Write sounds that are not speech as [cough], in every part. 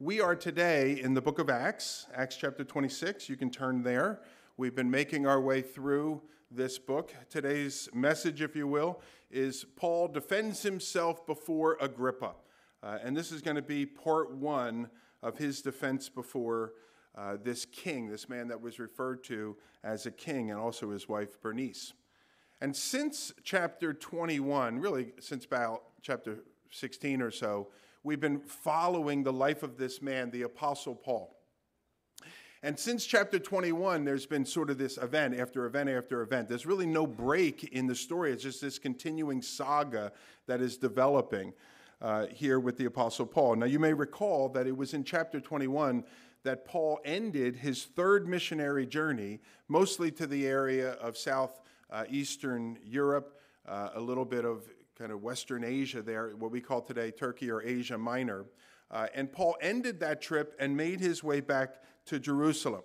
We are today in the book of Acts, Acts chapter 26. You can turn there. We've been making our way through this book. Today's message, if you will, is Paul defends himself before Agrippa. Uh, and this is going to be part one of his defense before uh, this king, this man that was referred to as a king, and also his wife Bernice. And since chapter 21, really since about chapter 16 or so, we've been following the life of this man, the Apostle Paul. And since chapter 21, there's been sort of this event after event after event. There's really no break in the story. It's just this continuing saga that is developing uh, here with the Apostle Paul. Now, you may recall that it was in chapter 21 that Paul ended his third missionary journey, mostly to the area of southeastern uh, Europe, uh, a little bit of kind of Western Asia there, what we call today Turkey or Asia Minor. Uh, and Paul ended that trip and made his way back to Jerusalem.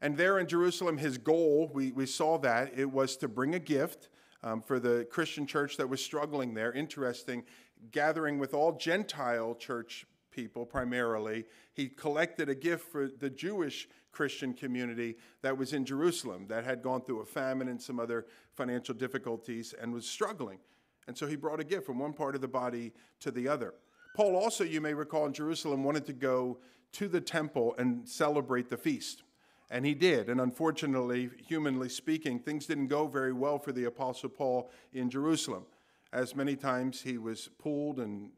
And there in Jerusalem, his goal, we, we saw that, it was to bring a gift um, for the Christian church that was struggling there. Interesting, gathering with all Gentile church people primarily. He collected a gift for the Jewish Christian community that was in Jerusalem that had gone through a famine and some other financial difficulties and was struggling. And so he brought a gift from one part of the body to the other. Paul also, you may recall, in Jerusalem wanted to go to the temple and celebrate the feast. And he did. And unfortunately, humanly speaking, things didn't go very well for the Apostle Paul in Jerusalem. As many times he was pulled and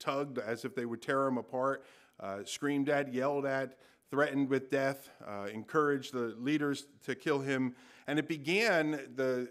tugged as if they would tear him apart, uh, screamed at, yelled at, threatened with death, uh, encouraged the leaders to kill him. And it began the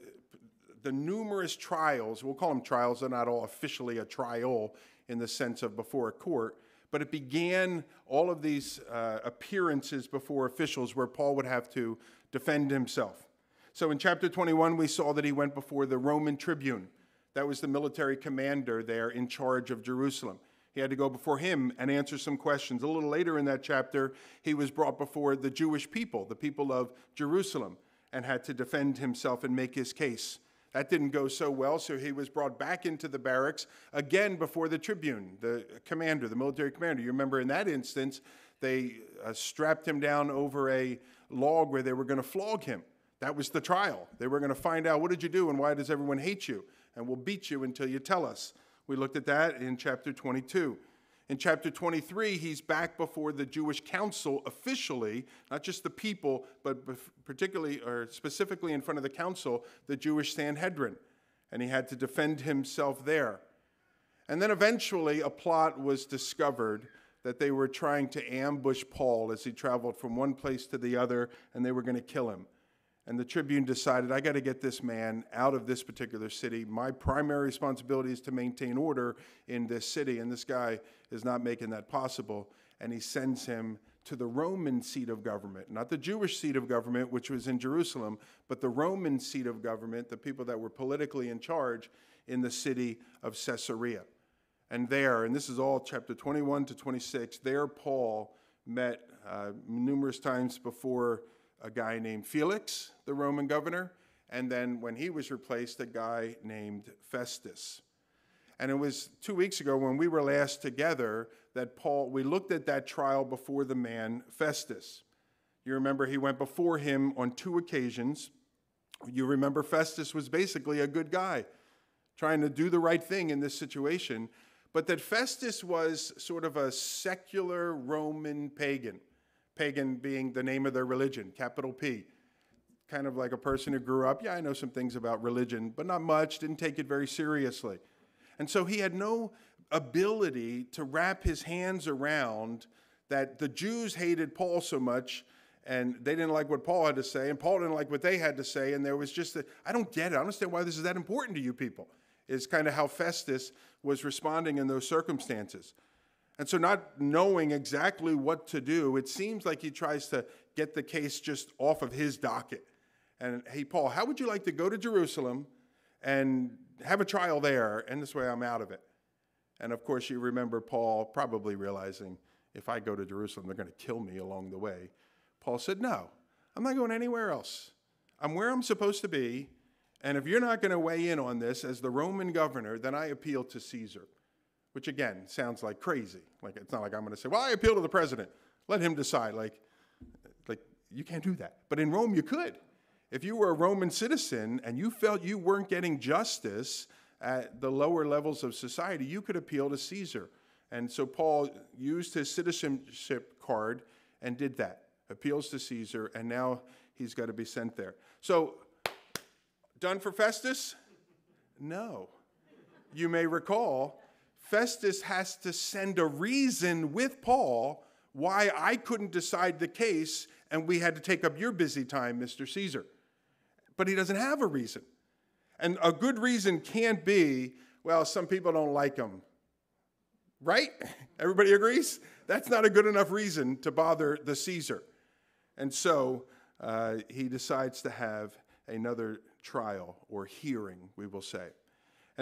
the numerous trials, we'll call them trials, they're not all officially a trial in the sense of before a court, but it began all of these uh, appearances before officials where Paul would have to defend himself. So in chapter 21, we saw that he went before the Roman tribune. That was the military commander there in charge of Jerusalem. He had to go before him and answer some questions. A little later in that chapter, he was brought before the Jewish people, the people of Jerusalem, and had to defend himself and make his case. That didn't go so well, so he was brought back into the barracks again before the tribune, the commander, the military commander. You remember in that instance, they uh, strapped him down over a log where they were going to flog him. That was the trial. They were going to find out what did you do and why does everyone hate you? And we'll beat you until you tell us. We looked at that in chapter 22. In chapter 23, he's back before the Jewish council officially, not just the people, but particularly or specifically in front of the council, the Jewish Sanhedrin. And he had to defend himself there. And then eventually, a plot was discovered that they were trying to ambush Paul as he traveled from one place to the other, and they were going to kill him. And the Tribune decided, I got to get this man out of this particular city. My primary responsibility is to maintain order in this city, and this guy is not making that possible. And he sends him to the Roman seat of government, not the Jewish seat of government, which was in Jerusalem, but the Roman seat of government, the people that were politically in charge in the city of Caesarea. And there, and this is all chapter 21 to 26, there Paul met uh, numerous times before a guy named Felix, the Roman governor, and then when he was replaced, a guy named Festus. And it was two weeks ago when we were last together that Paul, we looked at that trial before the man Festus. You remember he went before him on two occasions. You remember Festus was basically a good guy, trying to do the right thing in this situation, but that Festus was sort of a secular Roman pagan pagan being the name of their religion, capital P. Kind of like a person who grew up, yeah, I know some things about religion, but not much, didn't take it very seriously. And so he had no ability to wrap his hands around that the Jews hated Paul so much and they didn't like what Paul had to say, and Paul didn't like what they had to say, and there was just a, I don't get it. I don't understand why this is that important to you people, is kind of how Festus was responding in those circumstances. And so, not knowing exactly what to do, it seems like he tries to get the case just off of his docket. And hey, Paul, how would you like to go to Jerusalem and have a trial there? And this way I'm out of it. And of course, you remember Paul probably realizing if I go to Jerusalem, they're going to kill me along the way. Paul said, No, I'm not going anywhere else. I'm where I'm supposed to be. And if you're not going to weigh in on this as the Roman governor, then I appeal to Caesar. Which again sounds like crazy. Like it's not like I'm going to say, well, I appeal to the president. Let him decide. Like, like you can't do that. But in Rome, you could. If you were a Roman citizen and you felt you weren't getting justice at the lower levels of society, you could appeal to Caesar. And so Paul used his citizenship card and did that. Appeals to Caesar, and now he's got to be sent there. So, done for Festus? No. You may recall, Festus has to send a reason with Paul why I couldn't decide the case and we had to take up your busy time, Mr. Caesar. But he doesn't have a reason. And a good reason can't be, well, some people don't like him. Right? Everybody agrees? That's not a good enough reason to bother the Caesar. And so uh, he decides to have another trial or hearing, we will say.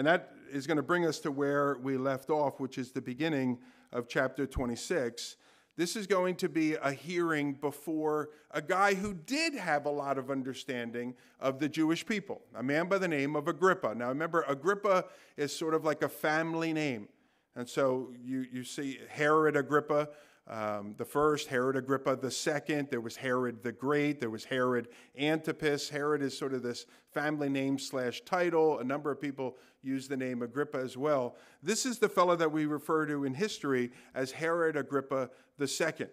And that is going to bring us to where we left off, which is the beginning of chapter 26. This is going to be a hearing before a guy who did have a lot of understanding of the Jewish people, a man by the name of Agrippa. Now, remember, Agrippa is sort of like a family name. And so you, you see Herod Agrippa, um, the first, Herod Agrippa the second. There was Herod the Great. There was Herod Antipas. Herod is sort of this family name slash title. A number of people use the name Agrippa as well. This is the fellow that we refer to in history as Herod Agrippa the second,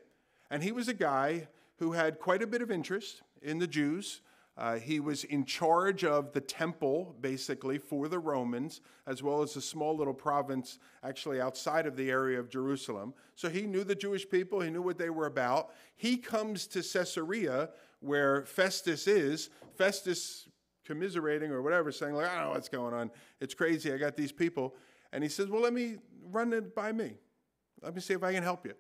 and he was a guy who had quite a bit of interest in the Jews. Uh, he was in charge of the temple, basically, for the Romans, as well as a small little province actually outside of the area of Jerusalem. So he knew the Jewish people, he knew what they were about. He comes to Caesarea, where Festus is. Festus commiserating or whatever, saying, like, I don't know what's going on. It's crazy. I got these people. And he says, Well, let me run it by me. Let me see if I can help you.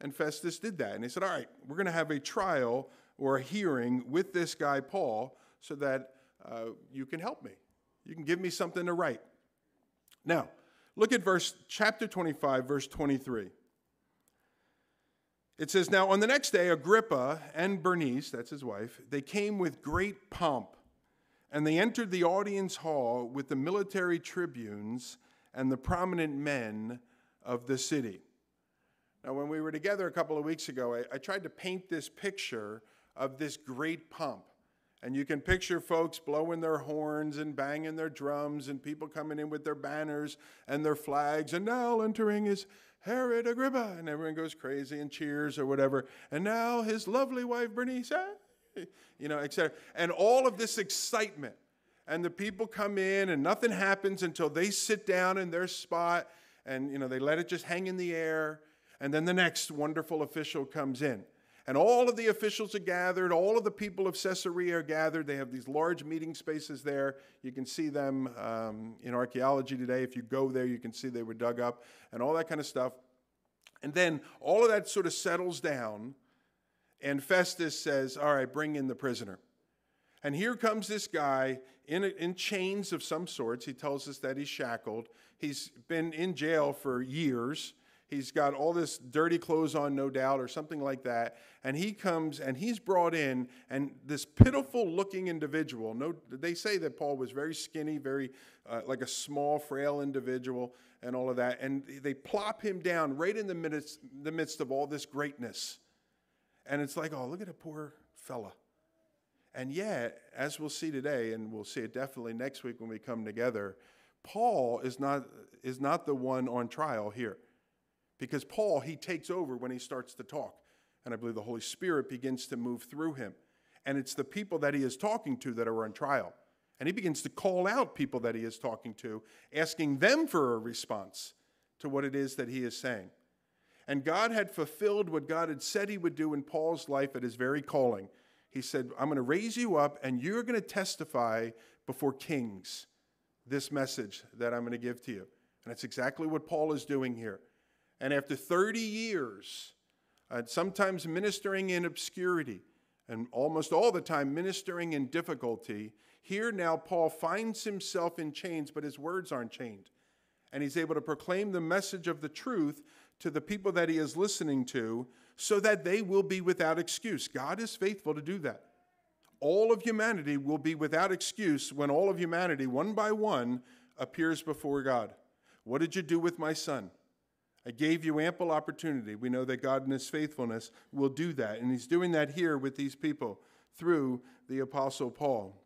And Festus did that. And he said, All right, we're going to have a trial or a hearing with this guy, Paul, so that uh, you can help me. You can give me something to write. Now, look at verse chapter 25, verse 23. It says, Now on the next day, Agrippa and Bernice, that's his wife, they came with great pomp, and they entered the audience hall with the military tribunes and the prominent men of the city. Now, when we were together a couple of weeks ago, I, I tried to paint this picture of this great pump. And you can picture folks blowing their horns and banging their drums and people coming in with their banners and their flags. And now entering is Herod Agrippa. And everyone goes crazy and cheers or whatever. And now his lovely wife Bernice, you know, etc. And all of this excitement. And the people come in and nothing happens until they sit down in their spot and, you know, they let it just hang in the air. And then the next wonderful official comes in. And all of the officials are gathered, all of the people of Caesarea are gathered. They have these large meeting spaces there. You can see them um, in archaeology today. If you go there, you can see they were dug up and all that kind of stuff. And then all of that sort of settles down, and Festus says, All right, bring in the prisoner. And here comes this guy in, in chains of some sorts. He tells us that he's shackled. He's been in jail for years. He's got all this dirty clothes on, no doubt, or something like that. And he comes and he's brought in, and this pitiful looking individual. No, they say that Paul was very skinny, very uh, like a small, frail individual, and all of that. And they plop him down right in the midst, the midst of all this greatness. And it's like, oh, look at a poor fella. And yet, as we'll see today, and we'll see it definitely next week when we come together, Paul is not, is not the one on trial here. Because Paul, he takes over when he starts to talk. And I believe the Holy Spirit begins to move through him. And it's the people that he is talking to that are on trial. And he begins to call out people that he is talking to, asking them for a response to what it is that he is saying. And God had fulfilled what God had said he would do in Paul's life at his very calling. He said, I'm going to raise you up and you're going to testify before kings this message that I'm going to give to you. And that's exactly what Paul is doing here. And after 30 years, uh, sometimes ministering in obscurity, and almost all the time ministering in difficulty, here now Paul finds himself in chains, but his words aren't chained. And he's able to proclaim the message of the truth to the people that he is listening to so that they will be without excuse. God is faithful to do that. All of humanity will be without excuse when all of humanity, one by one, appears before God. What did you do with my son? I gave you ample opportunity. We know that God in his faithfulness will do that. And he's doing that here with these people through the Apostle Paul.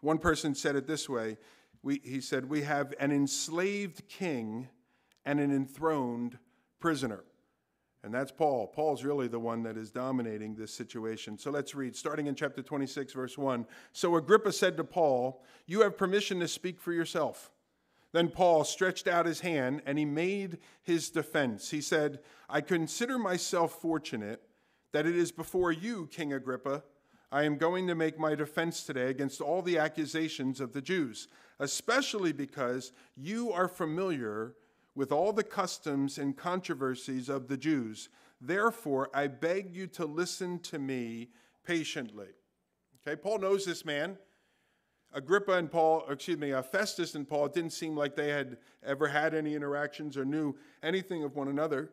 One person said it this way we, he said, We have an enslaved king and an enthroned prisoner. And that's Paul. Paul's really the one that is dominating this situation. So let's read, starting in chapter 26, verse 1. So Agrippa said to Paul, You have permission to speak for yourself. Then Paul stretched out his hand and he made his defense. He said, I consider myself fortunate that it is before you, King Agrippa, I am going to make my defense today against all the accusations of the Jews, especially because you are familiar with all the customs and controversies of the Jews. Therefore, I beg you to listen to me patiently. Okay, Paul knows this man. Agrippa and Paul, excuse me, uh, Festus and Paul, didn't seem like they had ever had any interactions or knew anything of one another.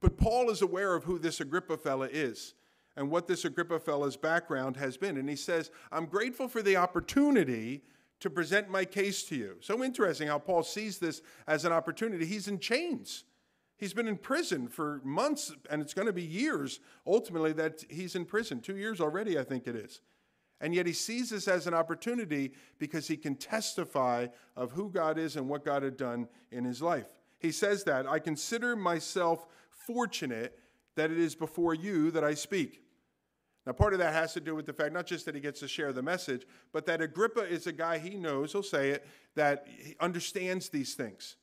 But Paul is aware of who this Agrippa fella is and what this Agrippa fella's background has been. And he says, I'm grateful for the opportunity to present my case to you. So interesting how Paul sees this as an opportunity. He's in chains. He's been in prison for months, and it's going to be years ultimately that he's in prison. Two years already, I think it is. And yet he sees this as an opportunity because he can testify of who God is and what God had done in his life. He says that I consider myself fortunate that it is before you that I speak. Now, part of that has to do with the fact not just that he gets to share the message, but that Agrippa is a guy he knows, he'll say it, that he understands these things.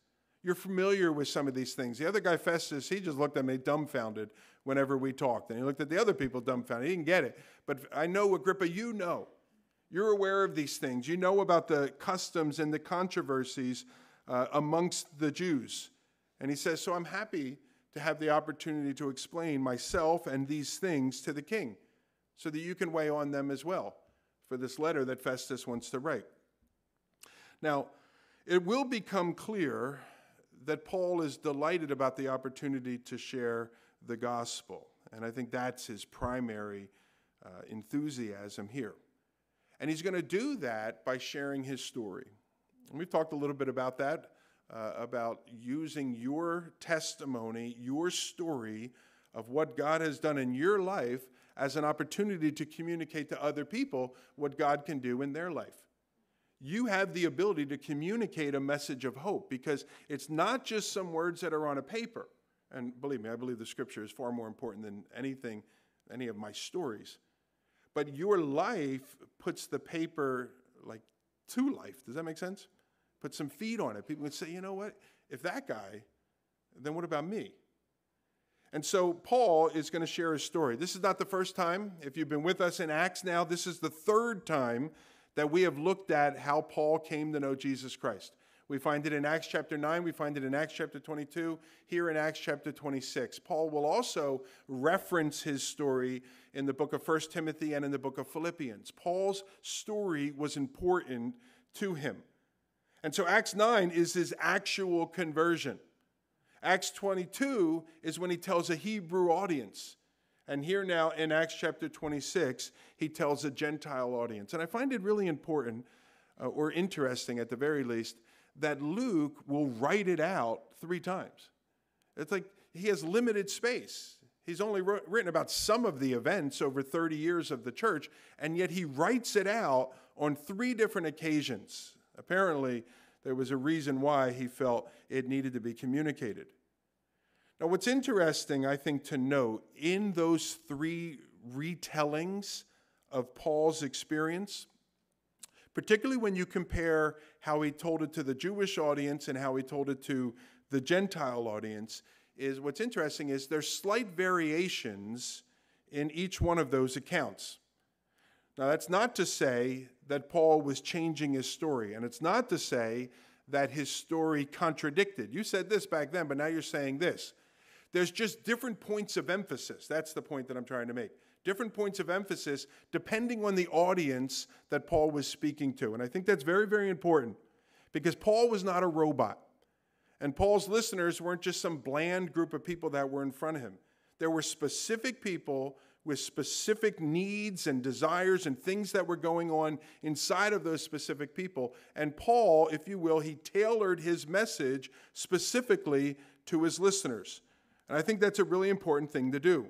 You're familiar with some of these things. The other guy, Festus, he just looked at me dumbfounded whenever we talked. And he looked at the other people dumbfounded. He didn't get it. But I know, Agrippa, you know. You're aware of these things. You know about the customs and the controversies uh, amongst the Jews. And he says, So I'm happy to have the opportunity to explain myself and these things to the king so that you can weigh on them as well for this letter that Festus wants to write. Now, it will become clear that Paul is delighted about the opportunity to share the gospel. And I think that's his primary uh, enthusiasm here. And he's going to do that by sharing his story. And we've talked a little bit about that, uh, about using your testimony, your story of what God has done in your life as an opportunity to communicate to other people what God can do in their life. You have the ability to communicate a message of hope because it's not just some words that are on a paper. And believe me, I believe the scripture is far more important than anything, any of my stories. But your life puts the paper like to life. Does that make sense? Put some feet on it. People would say, you know what? If that guy, then what about me? And so Paul is going to share his story. This is not the first time. If you've been with us in Acts now, this is the third time that we have looked at how Paul came to know Jesus Christ. We find it in Acts chapter 9, we find it in Acts chapter 22, here in Acts chapter 26. Paul will also reference his story in the book of 1 Timothy and in the book of Philippians. Paul's story was important to him. And so Acts 9 is his actual conversion. Acts 22 is when he tells a Hebrew audience. And here now in Acts chapter 26, he tells a Gentile audience. And I find it really important, uh, or interesting at the very least, that Luke will write it out three times. It's like he has limited space. He's only wrote, written about some of the events over 30 years of the church, and yet he writes it out on three different occasions. Apparently, there was a reason why he felt it needed to be communicated. Now, what's interesting, I think, to note in those three retellings of Paul's experience, particularly when you compare how he told it to the Jewish audience and how he told it to the Gentile audience, is what's interesting is there's slight variations in each one of those accounts. Now, that's not to say that Paul was changing his story, and it's not to say that his story contradicted. You said this back then, but now you're saying this. There's just different points of emphasis. That's the point that I'm trying to make different points of emphasis depending on the audience that Paul was speaking to. And I think that's very, very important because Paul was not a robot. And Paul's listeners weren't just some bland group of people that were in front of him. There were specific people with specific needs and desires and things that were going on inside of those specific people. And Paul, if you will, he tailored his message specifically to his listeners. And I think that's a really important thing to do.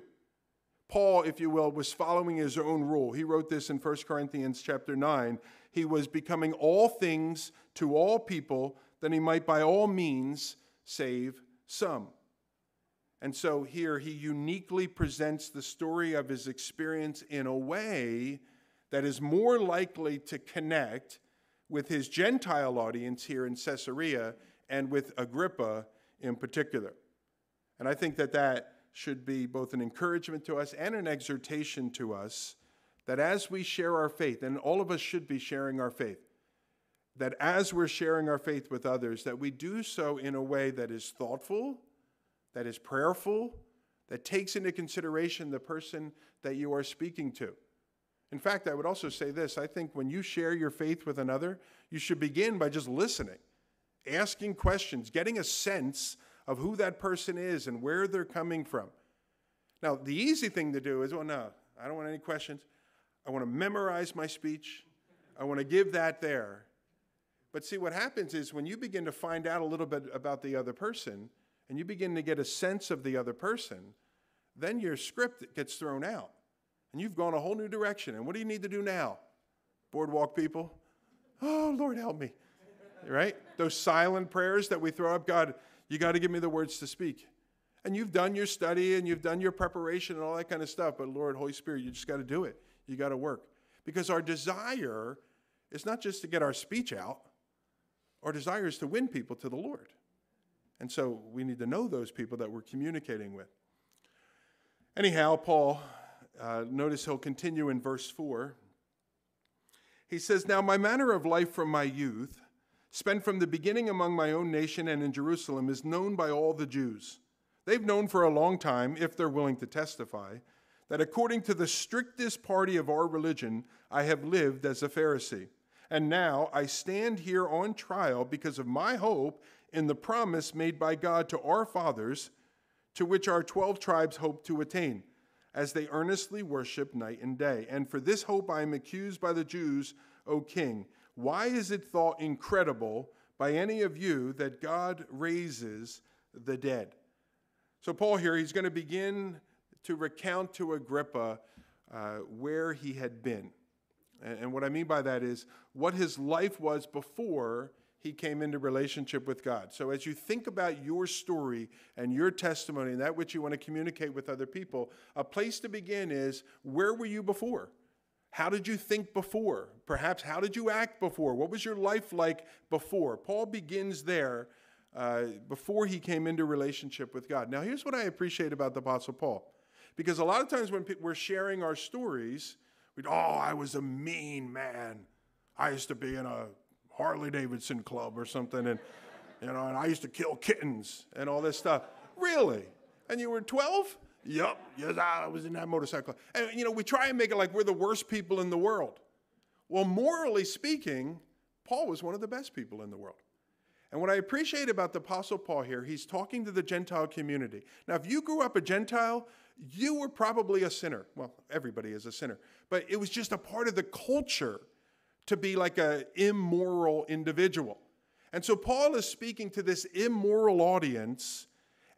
Paul, if you will, was following his own rule. He wrote this in 1 Corinthians chapter 9. He was becoming all things to all people that he might by all means save some. And so here he uniquely presents the story of his experience in a way that is more likely to connect with his Gentile audience here in Caesarea and with Agrippa in particular. And I think that that should be both an encouragement to us and an exhortation to us that as we share our faith, and all of us should be sharing our faith, that as we're sharing our faith with others, that we do so in a way that is thoughtful, that is prayerful, that takes into consideration the person that you are speaking to. In fact, I would also say this I think when you share your faith with another, you should begin by just listening, asking questions, getting a sense of who that person is and where they're coming from. Now, the easy thing to do is, well, no, I don't want any questions. I want to memorize my speech. I want to give that there. But see, what happens is when you begin to find out a little bit about the other person and you begin to get a sense of the other person, then your script gets thrown out and you've gone a whole new direction. And what do you need to do now? Boardwalk people? Oh, Lord, help me. Right? Those silent prayers that we throw up God, you got to give me the words to speak. And you've done your study and you've done your preparation and all that kind of stuff, but Lord, Holy Spirit, you just got to do it. You got to work. Because our desire is not just to get our speech out, our desire is to win people to the Lord. And so we need to know those people that we're communicating with. Anyhow, Paul, uh, notice he'll continue in verse 4. He says, Now my manner of life from my youth, spent from the beginning among my own nation and in Jerusalem, is known by all the Jews. They've known for a long time, if they're willing to testify, that according to the strictest party of our religion, I have lived as a Pharisee. And now I stand here on trial because of my hope in the promise made by God to our fathers, to which our 12 tribes hope to attain, as they earnestly worship night and day. And for this hope I am accused by the Jews, O king. Why is it thought incredible by any of you that God raises the dead? So, Paul here, he's going to begin to recount to Agrippa uh, where he had been. And, and what I mean by that is what his life was before he came into relationship with God. So, as you think about your story and your testimony and that which you want to communicate with other people, a place to begin is where were you before? How did you think before? Perhaps how did you act before? What was your life like before? Paul begins there uh, before he came into relationship with God. Now, here's what I appreciate about the Apostle Paul. Because a lot of times when we're sharing our stories, we oh, I was a mean man. I used to be in a Harley Davidson club or something, and you know, and I used to kill kittens and all this stuff. Really? And you were 12? Yep. Yes, I was in that motorcycle. And you know, we try and make it like we're the worst people in the world. Well, morally speaking, Paul was one of the best people in the world. And what I appreciate about the Apostle Paul here, he's talking to the Gentile community. Now, if you grew up a Gentile, you were probably a sinner. Well, everybody is a sinner, but it was just a part of the culture to be like an immoral individual. And so Paul is speaking to this immoral audience,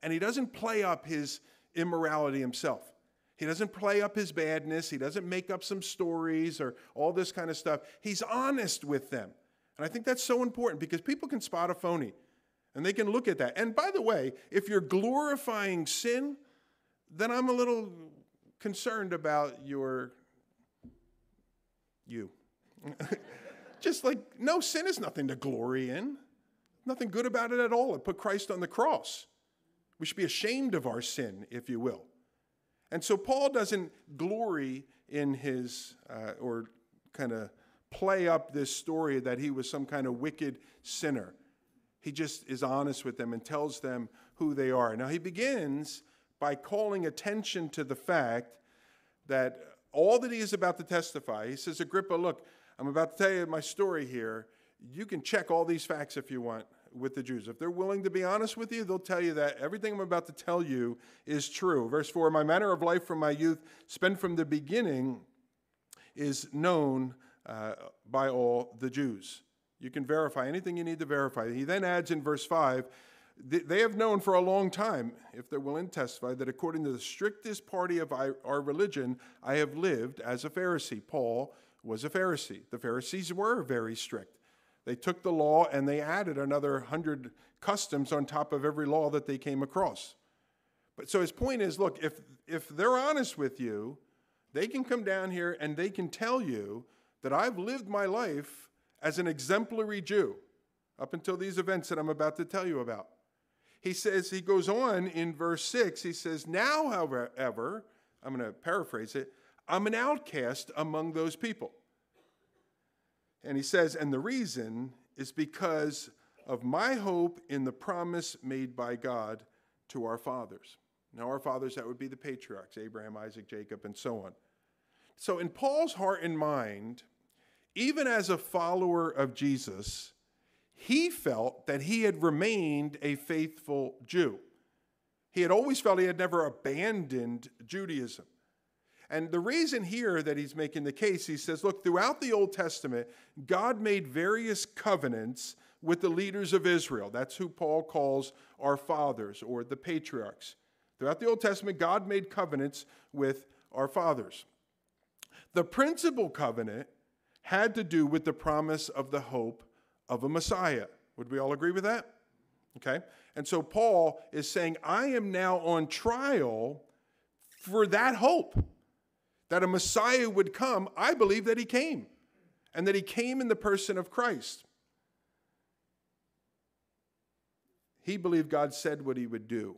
and he doesn't play up his immorality himself. He doesn't play up his badness. He doesn't make up some stories or all this kind of stuff. He's honest with them. And I think that's so important because people can spot a phony and they can look at that. And by the way, if you're glorifying sin, then I'm a little concerned about your you. [laughs] Just like, no, sin is nothing to glory in. Nothing good about it at all. It put Christ on the cross. We should be ashamed of our sin, if you will. And so Paul doesn't glory in his, uh, or kind of play up this story that he was some kind of wicked sinner. He just is honest with them and tells them who they are. Now, he begins by calling attention to the fact that all that he is about to testify, he says, Agrippa, look, I'm about to tell you my story here. You can check all these facts if you want, with the Jews. If they're willing to be honest with you, they'll tell you that everything I'm about to tell you is true. Verse 4 My manner of life from my youth, spent from the beginning, is known uh, by all the Jews. You can verify anything you need to verify. He then adds in verse 5 they have known for a long time, if they're willing to testify, that according to the strictest party of our religion, I have lived as a Pharisee. Paul was a Pharisee. The Pharisees were very strict. They took the law and they added another hundred customs on top of every law that they came across. But so his point is look, if, if they're honest with you, they can come down here and they can tell you that I've lived my life as an exemplary Jew up until these events that I'm about to tell you about. He says, he goes on in verse 6, he says, Now, however, I'm going to paraphrase it, I'm an outcast among those people. And he says, and the reason is because of my hope in the promise made by God to our fathers. Now, our fathers, that would be the patriarchs Abraham, Isaac, Jacob, and so on. So, in Paul's heart and mind, even as a follower of Jesus, he felt that he had remained a faithful Jew. He had always felt he had never abandoned Judaism. And the reason here that he's making the case, he says, look, throughout the Old Testament, God made various covenants with the leaders of Israel. That's who Paul calls our fathers or the patriarchs. Throughout the Old Testament, God made covenants with our fathers. The principal covenant had to do with the promise of the hope of a Messiah. Would we all agree with that? Okay. And so Paul is saying, I am now on trial for that hope that a Messiah would come, I believe that he came, and that he came in the person of Christ. He believed God said what he would do,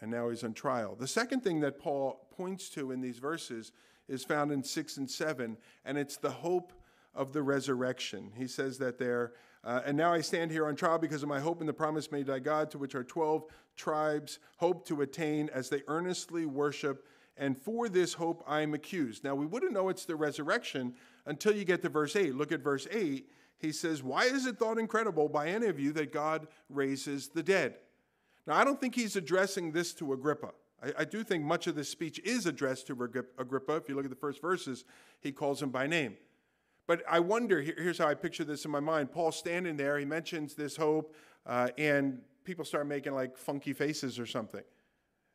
and now he's on trial. The second thing that Paul points to in these verses is found in 6 and 7, and it's the hope of the resurrection. He says that there, uh, and now I stand here on trial because of my hope in the promise made by God, to which our 12 tribes hope to attain as they earnestly worship and for this hope I am accused. Now, we wouldn't know it's the resurrection until you get to verse 8. Look at verse 8. He says, Why is it thought incredible by any of you that God raises the dead? Now, I don't think he's addressing this to Agrippa. I, I do think much of this speech is addressed to Agrippa. If you look at the first verses, he calls him by name. But I wonder, here's how I picture this in my mind. Paul standing there, he mentions this hope, uh, and people start making like funky faces or something.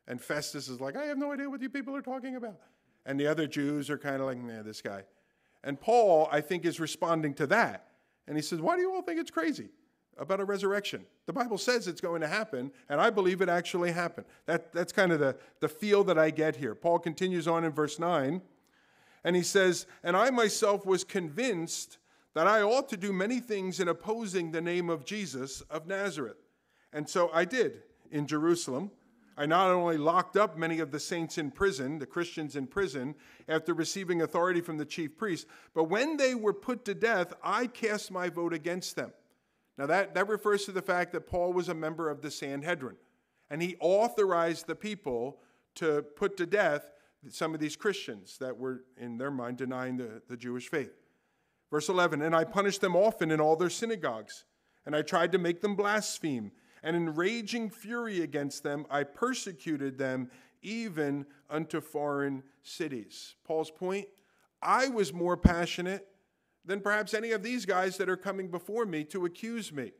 And Festus is like, I have no idea what you people are talking about. And the other Jews are kind of like, man, this guy. And Paul, I think, is responding to that. And he says, Why do you all think it's crazy about a resurrection? The Bible says it's going to happen, and I believe it actually happened. That, that's kind of the, the feel that I get here. Paul continues on in verse 9, and he says, And I myself was convinced that I ought to do many things in opposing the name of Jesus of Nazareth. And so I did in Jerusalem I not only locked up many of the saints in prison, the Christians in prison, after receiving authority from the chief priests, but when they were put to death, I cast my vote against them. Now, that, that refers to the fact that Paul was a member of the Sanhedrin, and he authorized the people to put to death some of these Christians that were, in their mind, denying the, the Jewish faith. Verse 11, and I punished them often in all their synagogues, and I tried to make them blaspheme and in raging fury against them, I persecuted them even unto foreign cities. Paul's point I was more passionate than perhaps any of these guys that are coming before me to accuse me,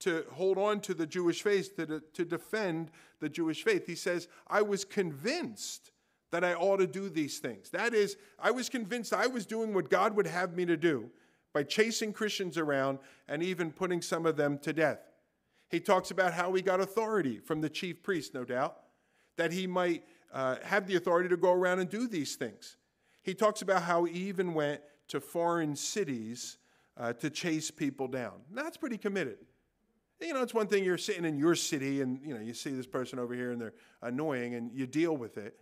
to hold on to the Jewish faith, to, to defend the Jewish faith. He says, I was convinced that I ought to do these things. That is, I was convinced I was doing what God would have me to do by chasing Christians around and even putting some of them to death. He talks about how he got authority from the chief priest, no doubt, that he might uh, have the authority to go around and do these things. He talks about how he even went to foreign cities uh, to chase people down. That's pretty committed. You know, it's one thing you're sitting in your city and you know you see this person over here and they're annoying and you deal with it.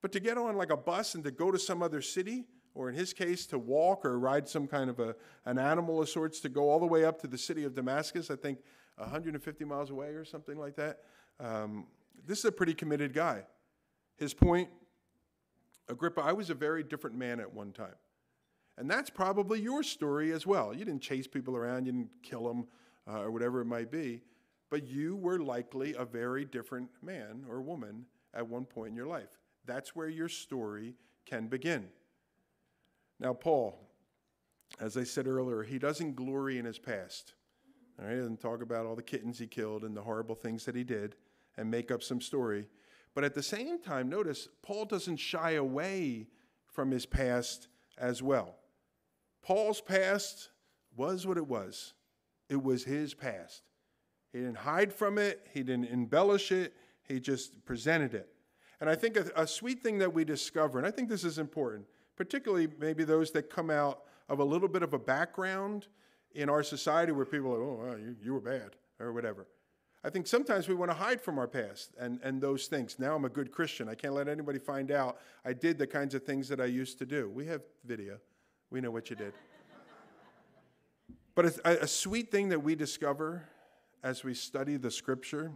But to get on like a bus and to go to some other city, or in his case, to walk or ride some kind of a, an animal of sorts to go all the way up to the city of Damascus, I think 150 miles away or something like that. Um, this is a pretty committed guy. His point Agrippa, I was a very different man at one time. And that's probably your story as well. You didn't chase people around, you didn't kill them uh, or whatever it might be, but you were likely a very different man or woman at one point in your life. That's where your story can begin. Now, Paul, as I said earlier, he doesn't glory in his past. All right, doesn't talk about all the kittens he killed and the horrible things that he did and make up some story. But at the same time, notice Paul doesn't shy away from his past as well. Paul's past was what it was, it was his past. He didn't hide from it, he didn't embellish it, he just presented it. And I think a, a sweet thing that we discover, and I think this is important, particularly maybe those that come out of a little bit of a background in our society where people are, oh, well, you, you were bad, or whatever. I think sometimes we want to hide from our past and, and those things. Now I'm a good Christian. I can't let anybody find out I did the kinds of things that I used to do. We have video, we know what you did. but a, a sweet thing that we discover as we study the scripture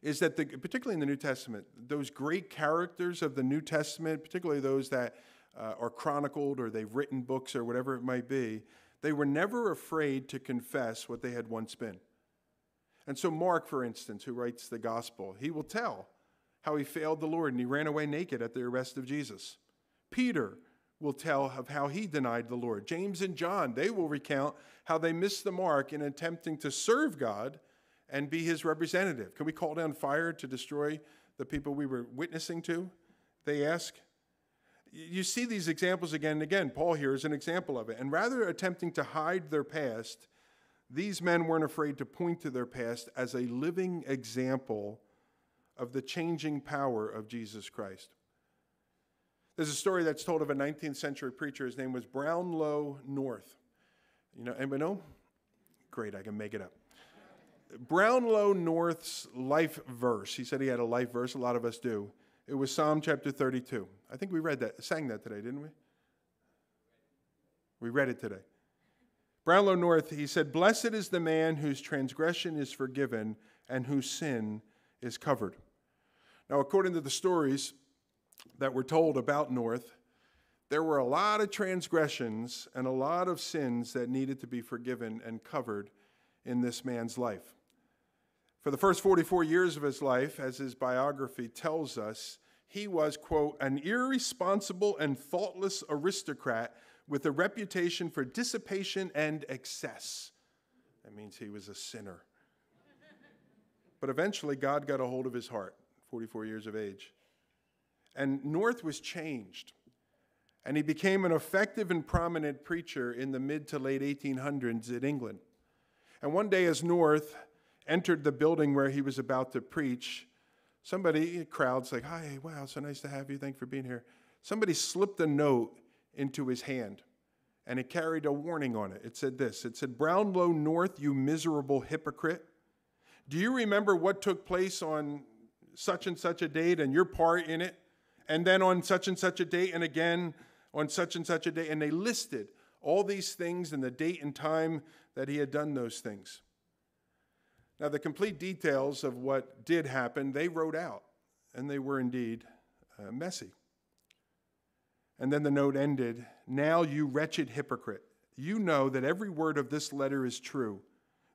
is that, the, particularly in the New Testament, those great characters of the New Testament, particularly those that uh, are chronicled or they've written books or whatever it might be, they were never afraid to confess what they had once been. And so, Mark, for instance, who writes the gospel, he will tell how he failed the Lord and he ran away naked at the arrest of Jesus. Peter will tell of how he denied the Lord. James and John, they will recount how they missed the mark in attempting to serve God and be his representative. Can we call down fire to destroy the people we were witnessing to? They ask. You see these examples again and again. Paul here is an example of it. And rather attempting to hide their past, these men weren't afraid to point to their past as a living example of the changing power of Jesus Christ. There's a story that's told of a 19th century preacher. His name was Brownlow North. You know, anybody know? Great, I can make it up. Brownlow North's life verse, he said he had a life verse, a lot of us do. It was Psalm chapter 32. I think we read that, sang that today, didn't we? We read it today. Brownlow North, he said, Blessed is the man whose transgression is forgiven and whose sin is covered. Now, according to the stories, that were told about North, there were a lot of transgressions and a lot of sins that needed to be forgiven and covered in this man's life. For the first 44 years of his life, as his biography tells us, he was, quote, an irresponsible and thoughtless aristocrat with a reputation for dissipation and excess. That means he was a sinner. but eventually, God got a hold of his heart, 44 years of age. And North was changed. And he became an effective and prominent preacher in the mid to late 1800s in England. And one day, as North entered the building where he was about to preach, somebody, eh, crowd's like, Hi, wow, so nice to have you. Thanks for being here. Somebody slipped a note into his hand, and it carried a warning on it. It said this It said, Brownlow North, you miserable hypocrite. Do you remember what took place on such and such a date and your part in it? and then on such and such a date, and again on such and such a day. And they listed all these things and the date and time that he had done those things. Now, the complete details of what did happen, they wrote out, and they were indeed uh, messy. And then the note ended Now, you wretched hypocrite, you know that every word of this letter is true.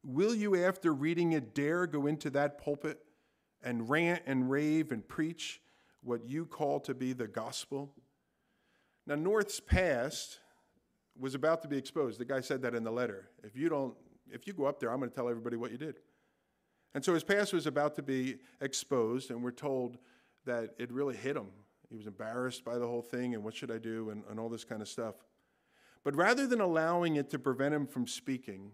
Will you, after reading it, dare go into that pulpit and rant and rave and preach what you call to be the gospel. Now, North's past was about to be exposed. The guy said that in the letter. If you don't, if you go up there, I'm going to tell everybody what you did. And so his past was about to be exposed, and we're told that it really hit him. He was embarrassed by the whole thing, and what should I do, and, and all this kind of stuff. But rather than allowing it to prevent him from speaking,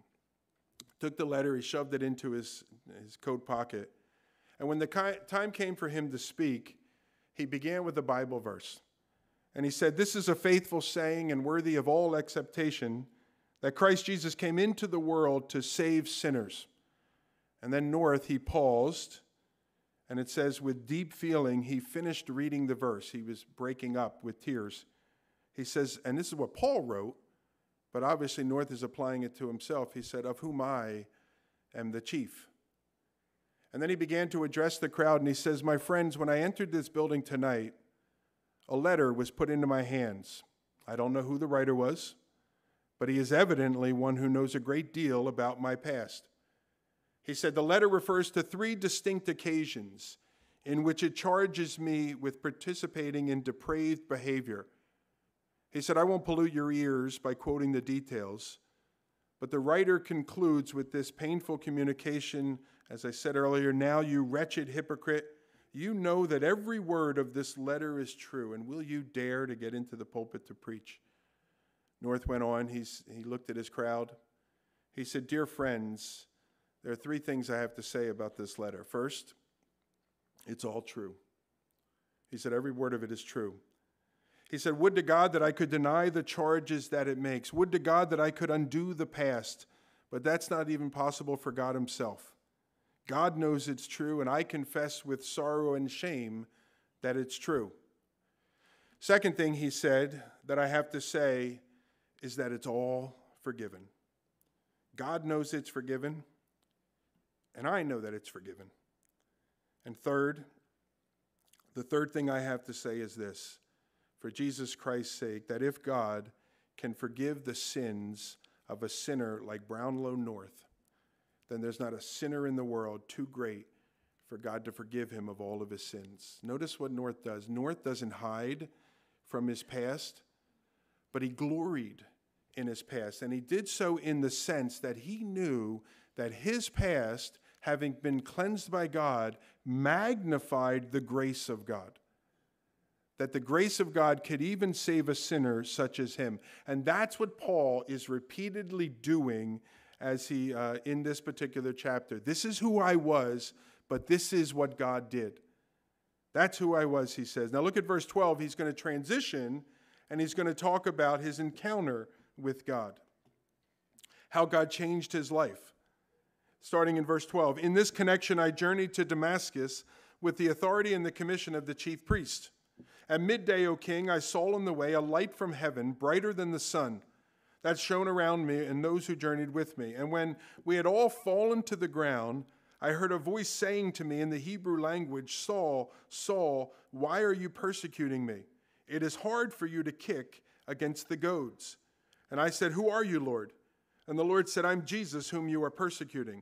took the letter, he shoved it into his, his coat pocket. And when the time came for him to speak, he began with a Bible verse. And he said, This is a faithful saying and worthy of all acceptation that Christ Jesus came into the world to save sinners. And then north, he paused, and it says, with deep feeling, he finished reading the verse. He was breaking up with tears. He says, and this is what Paul wrote, but obviously North is applying it to himself. He said, Of whom I am the chief. And then he began to address the crowd and he says, My friends, when I entered this building tonight, a letter was put into my hands. I don't know who the writer was, but he is evidently one who knows a great deal about my past. He said the letter refers to three distinct occasions in which it charges me with participating in depraved behavior. He said, I won't pollute your ears by quoting the details, but the writer concludes with this painful communication, as I said earlier Now, you wretched hypocrite, you know that every word of this letter is true, and will you dare to get into the pulpit to preach? North went on, he's, he looked at his crowd. He said, Dear friends, there are three things I have to say about this letter. First, it's all true. He said, Every word of it is true. He said, Would to God that I could deny the charges that it makes. Would to God that I could undo the past. But that's not even possible for God Himself. God knows it's true, and I confess with sorrow and shame that it's true. Second thing he said that I have to say is that it's all forgiven. God knows it's forgiven, and I know that it's forgiven. And third, the third thing I have to say is this for Jesus Christ's sake, that if God can forgive the sins of a sinner like Brownlow North, then there's not a sinner in the world too great for God to forgive him of all of his sins. Notice what North does. North doesn't hide from his past, but he gloried in his past. And he did so in the sense that he knew that his past, having been cleansed by God, magnified the grace of God. That the grace of God could even save a sinner such as him. And that's what Paul is repeatedly doing as he uh, in this particular chapter. This is who I was, but this is what God did. That's who I was, he says. Now look at verse 12. He's going to transition and he's going to talk about his encounter with God, how God changed his life. Starting in verse 12. In this connection, I journeyed to Damascus with the authority and the commission of the chief priest. At midday, O king, I saw on the way a light from heaven, brighter than the sun that shone around me and those who journeyed with me. And when we had all fallen to the ground, I heard a voice saying to me in the Hebrew language, Saul, Saul, why are you persecuting me? It is hard for you to kick against the goads. And I said, Who are you, Lord? And the Lord said, I'm Jesus, whom you are persecuting.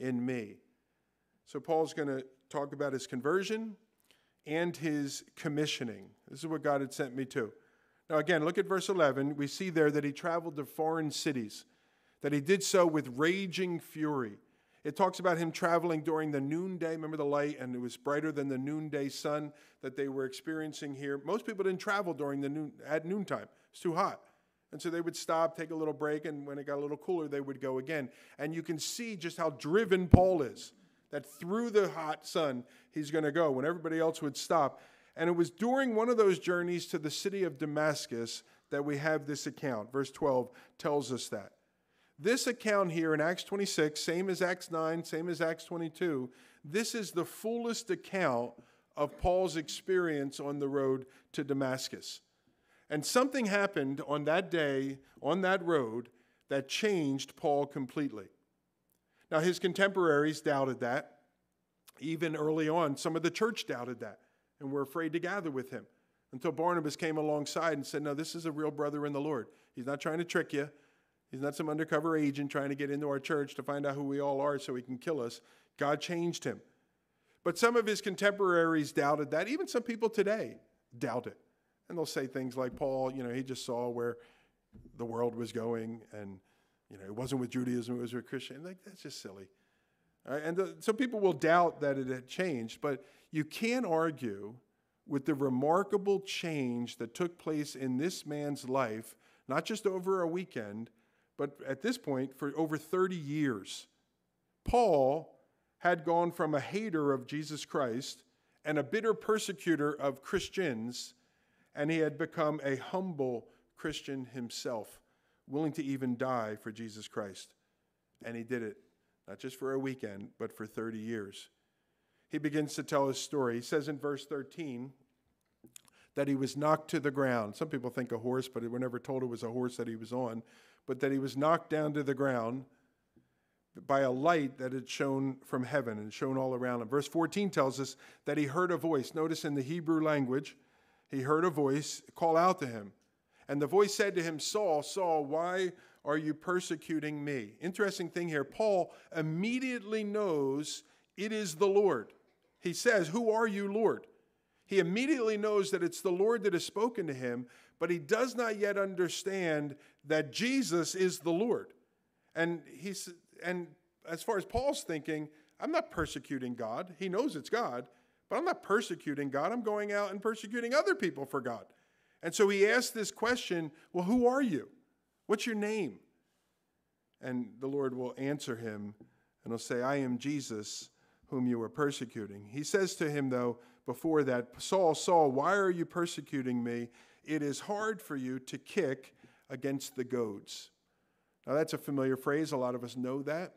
in me. So Paul's going to talk about his conversion and his commissioning. This is what God had sent me to. Now, again, look at verse 11. We see there that he traveled to foreign cities, that he did so with raging fury. It talks about him traveling during the noonday. Remember the light, and it was brighter than the noonday sun that they were experiencing here. Most people didn't travel during the noon at noontime. It's too hot. And so they would stop, take a little break, and when it got a little cooler, they would go again. And you can see just how driven Paul is. That through the hot sun, he's going to go when everybody else would stop. And it was during one of those journeys to the city of Damascus that we have this account. Verse 12 tells us that. This account here in Acts 26, same as Acts 9, same as Acts 22, this is the fullest account of Paul's experience on the road to Damascus. And something happened on that day, on that road, that changed Paul completely. Now, his contemporaries doubted that. Even early on, some of the church doubted that and were afraid to gather with him until Barnabas came alongside and said, No, this is a real brother in the Lord. He's not trying to trick you. He's not some undercover agent trying to get into our church to find out who we all are so he can kill us. God changed him. But some of his contemporaries doubted that. Even some people today doubt it. And they'll say things like, Paul, you know, he just saw where the world was going and, you know, it wasn't with Judaism, it was with Christian. Like, that's just silly. Right? And the, some people will doubt that it had changed, but you can't argue with the remarkable change that took place in this man's life, not just over a weekend, but at this point for over 30 years. Paul had gone from a hater of Jesus Christ and a bitter persecutor of Christians, and he had become a humble Christian himself willing to even die for Jesus Christ. And he did it, not just for a weekend, but for 30 years. He begins to tell his story. He says in verse 13 that he was knocked to the ground. Some people think a horse, but we're never told it was a horse that he was on, but that he was knocked down to the ground by a light that had shone from heaven and shone all around him. Verse 14 tells us that he heard a voice. Notice in the Hebrew language, he heard a voice call out to him. And the voice said to him, Saul, Saul, why are you persecuting me? Interesting thing here. Paul immediately knows it is the Lord. He says, Who are you, Lord? He immediately knows that it's the Lord that has spoken to him, but he does not yet understand that Jesus is the Lord. And he's and as far as Paul's thinking, I'm not persecuting God. He knows it's God, but I'm not persecuting God. I'm going out and persecuting other people for God. And so he asked this question Well, who are you? What's your name? And the Lord will answer him and he'll say, I am Jesus whom you are persecuting. He says to him, though, before that, Saul, Saul, why are you persecuting me? It is hard for you to kick against the goads. Now, that's a familiar phrase. A lot of us know that.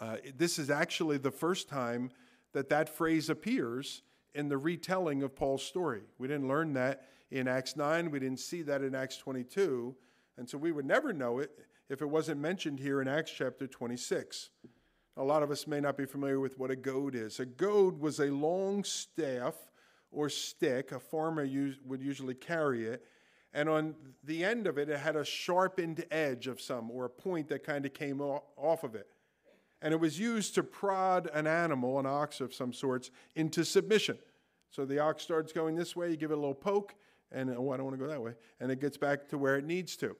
Uh, this is actually the first time that that phrase appears in the retelling of Paul's story. We didn't learn that in Acts 9, we didn't see that in Acts 22, and so we would never know it if it wasn't mentioned here in Acts chapter 26. A lot of us may not be familiar with what a goad is. A goad was a long staff or stick, a farmer would usually carry it, and on the end of it, it had a sharpened edge of some, or a point that kind of came off of it. And it was used to prod an animal, an ox of some sorts, into submission. So the ox starts going this way, you give it a little poke, and oh, I don't want to go that way, and it gets back to where it needs to.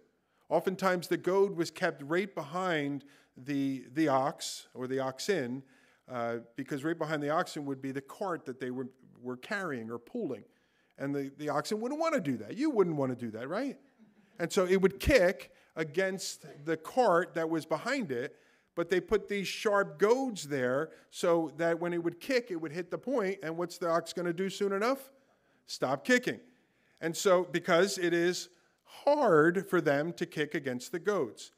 Oftentimes, the goad was kept right behind the, the ox or the oxen, uh, because right behind the oxen would be the cart that they were, were carrying or pulling. And the, the oxen wouldn't want to do that. You wouldn't want to do that, right? And so it would kick against the cart that was behind it, but they put these sharp goads there so that when it would kick, it would hit the point, and what's the ox going to do soon enough? Stop kicking. And so, because it is hard for them to kick against the goads.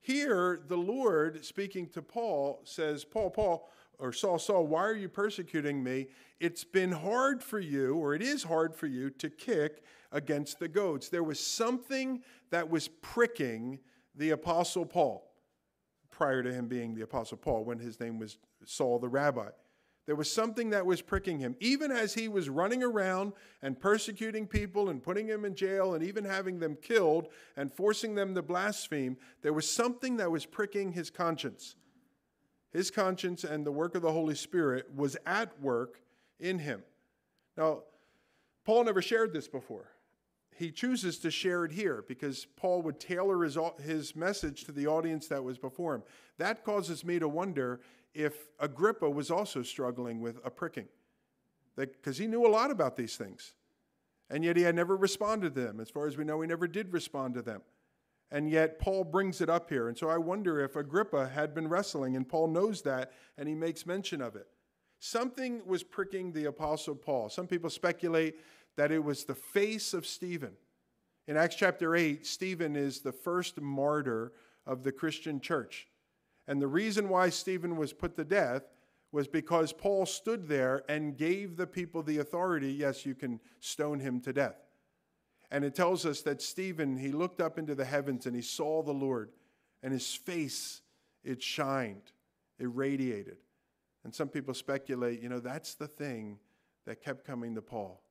Here, the Lord, speaking to Paul, says, Paul, Paul, or Saul, Saul, why are you persecuting me? It's been hard for you, or it is hard for you, to kick against the goads. There was something that was pricking the Apostle Paul prior to him being the Apostle Paul when his name was Saul the rabbi. There was something that was pricking him. Even as he was running around and persecuting people and putting them in jail and even having them killed and forcing them to blaspheme, there was something that was pricking his conscience. His conscience and the work of the Holy Spirit was at work in him. Now, Paul never shared this before. He chooses to share it here because Paul would tailor his, his message to the audience that was before him. That causes me to wonder if Agrippa was also struggling with a pricking, because he knew a lot about these things. And yet he had never responded to them. As far as we know, he never did respond to them. And yet Paul brings it up here. And so I wonder if Agrippa had been wrestling, and Paul knows that, and he makes mention of it. Something was pricking the Apostle Paul. Some people speculate that it was the face of Stephen. In Acts chapter 8, Stephen is the first martyr of the Christian church. And the reason why Stephen was put to death was because Paul stood there and gave the people the authority yes, you can stone him to death. And it tells us that Stephen, he looked up into the heavens and he saw the Lord, and his face, it shined, it radiated. And some people speculate, you know, that's the thing that kept coming to Paul.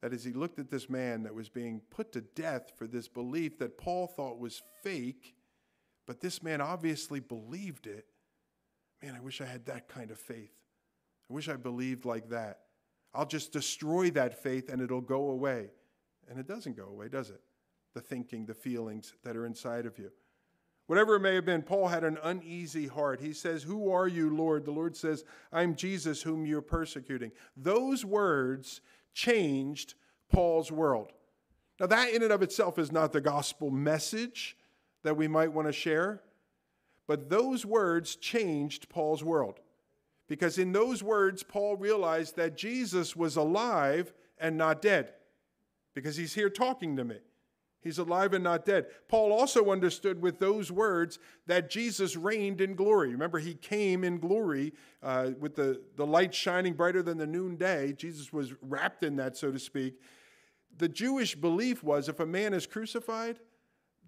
That as he looked at this man that was being put to death for this belief that Paul thought was fake, but this man obviously believed it. Man, I wish I had that kind of faith. I wish I believed like that. I'll just destroy that faith and it'll go away. And it doesn't go away, does it? The thinking, the feelings that are inside of you. Whatever it may have been, Paul had an uneasy heart. He says, Who are you, Lord? The Lord says, I'm Jesus whom you're persecuting. Those words changed Paul's world. Now, that in and of itself is not the gospel message that we might want to share, but those words changed Paul's world. Because in those words, Paul realized that Jesus was alive and not dead, because he's here talking to me. He's alive and not dead. Paul also understood with those words that Jesus reigned in glory. Remember, he came in glory uh, with the, the light shining brighter than the noonday. Jesus was wrapped in that, so to speak. The Jewish belief was if a man is crucified,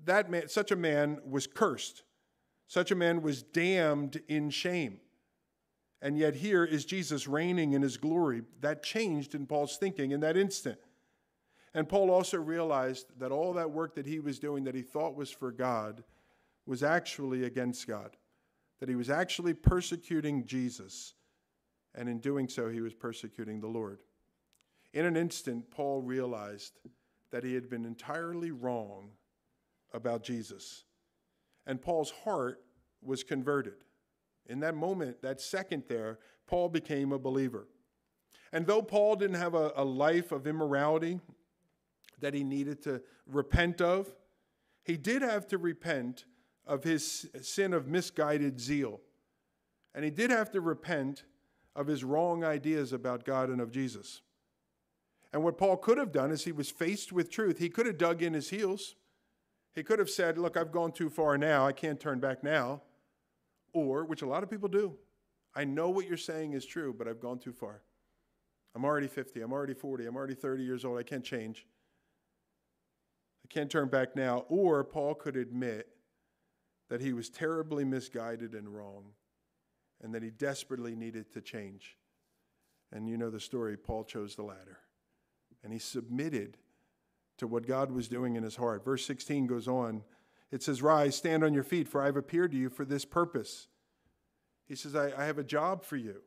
that man, such a man was cursed. Such a man was damned in shame. And yet, here is Jesus reigning in his glory. That changed in Paul's thinking in that instant. And Paul also realized that all that work that he was doing that he thought was for God was actually against God, that he was actually persecuting Jesus. And in doing so, he was persecuting the Lord. In an instant, Paul realized that he had been entirely wrong about Jesus. And Paul's heart was converted. In that moment, that second there, Paul became a believer. And though Paul didn't have a, a life of immorality that he needed to repent of, he did have to repent of his sin of misguided zeal. And he did have to repent of his wrong ideas about God and of Jesus. And what Paul could have done is he was faced with truth. He could have dug in his heels. He could have said, Look, I've gone too far now. I can't turn back now. Or, which a lot of people do, I know what you're saying is true, but I've gone too far. I'm already 50. I'm already 40. I'm already 30 years old. I can't change. Can't turn back now. Or Paul could admit that he was terribly misguided and wrong and that he desperately needed to change. And you know the story. Paul chose the latter. And he submitted to what God was doing in his heart. Verse 16 goes on. It says, Rise, stand on your feet, for I have appeared to you for this purpose. He says, I, I have a job for you.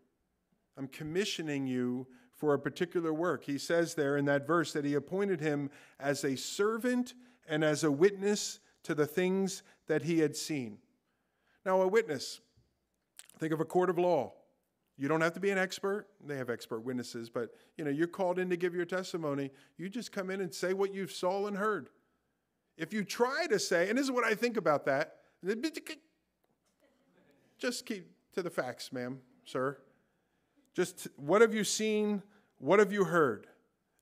I'm commissioning you for a particular work. He says there in that verse that he appointed him as a servant and as a witness to the things that he had seen. Now, a witness, think of a court of law. You don't have to be an expert. They have expert witnesses, but you know, you're called in to give your testimony. You just come in and say what you've saw and heard. If you try to say, and this is what I think about that, just keep to the facts, ma'am, sir. Just what have you seen? What have you heard?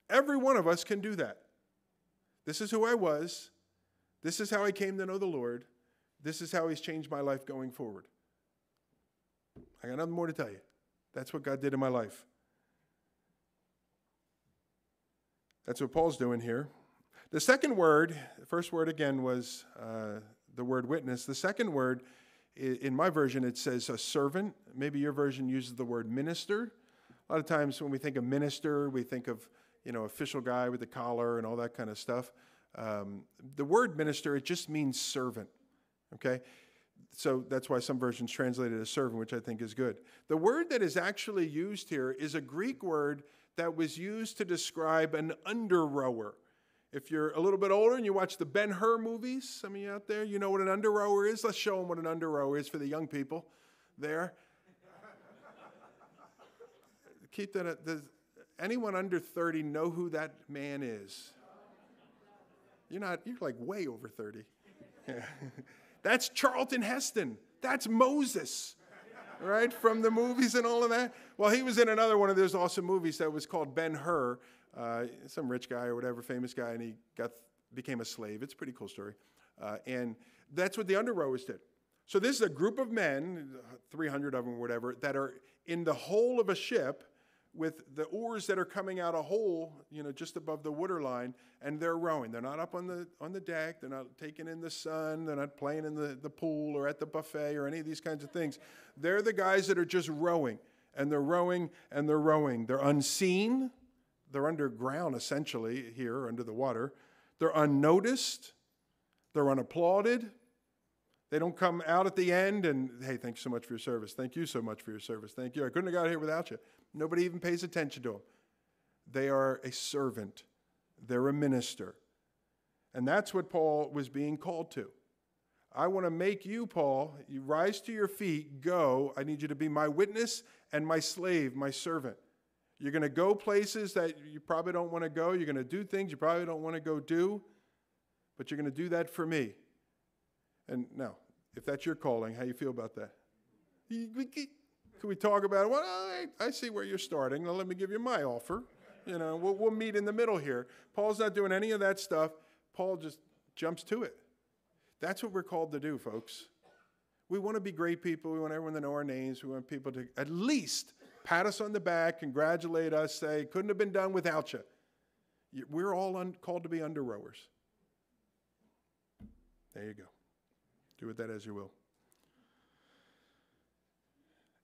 Every one of us can do that. This is who I was. This is how I came to know the Lord. This is how He's changed my life going forward. I got nothing more to tell you. That's what God did in my life. That's what Paul's doing here. The second word, the first word again was uh, the word witness. The second word, in my version, it says a servant. Maybe your version uses the word minister. A lot of times when we think of minister, we think of you know official guy with the collar and all that kind of stuff. Um, the word minister it just means servant. Okay, so that's why some versions translate it as servant, which I think is good. The word that is actually used here is a Greek word that was used to describe an under rower. If you're a little bit older and you watch the Ben Hur movies, some of you out there, you know what an under rower is. Let's show them what an under rower is for the young people there keep that. Does anyone under 30 know who that man is? You're not, you're like way over 30. [laughs] That's Charlton Heston. That's Moses, right? From the movies and all of that. Well, he was in another one of those awesome movies that was called Ben Hur, uh, some rich guy or whatever, famous guy, and he got became a slave. It's a pretty cool story. Uh, and that's what the under rowers did. So this is a group of men, 300 of them or whatever, that are in the whole of a ship with the oars that are coming out a hole, you know, just above the waterline, and they're rowing. They're not up on the on the deck. They're not taking in the sun. They're not playing in the, the pool or at the buffet or any of these kinds of things. They're the guys that are just rowing, and they're rowing and they're rowing. They're unseen. They're underground essentially here under the water. They're unnoticed. They're unapplauded. They don't come out at the end and, hey, thanks so much for your service. Thank you so much for your service. Thank you. I couldn't have got here without you. Nobody even pays attention to them. They are a servant, they're a minister. And that's what Paul was being called to. I want to make you, Paul, you rise to your feet, go. I need you to be my witness and my slave, my servant. You're going to go places that you probably don't want to go. You're going to do things you probably don't want to go do, but you're going to do that for me. And now, if that's your calling, how you feel about that? Can we talk about it? Well, I, I see where you're starting. Now let me give you my offer. You know, we'll, we'll meet in the middle here. Paul's not doing any of that stuff. Paul just jumps to it. That's what we're called to do, folks. We want to be great people. We want everyone to know our names. We want people to at least pat us on the back, congratulate us, say, couldn't have been done without you. We're all un- called to be under rowers. There you go. Do with that as you will.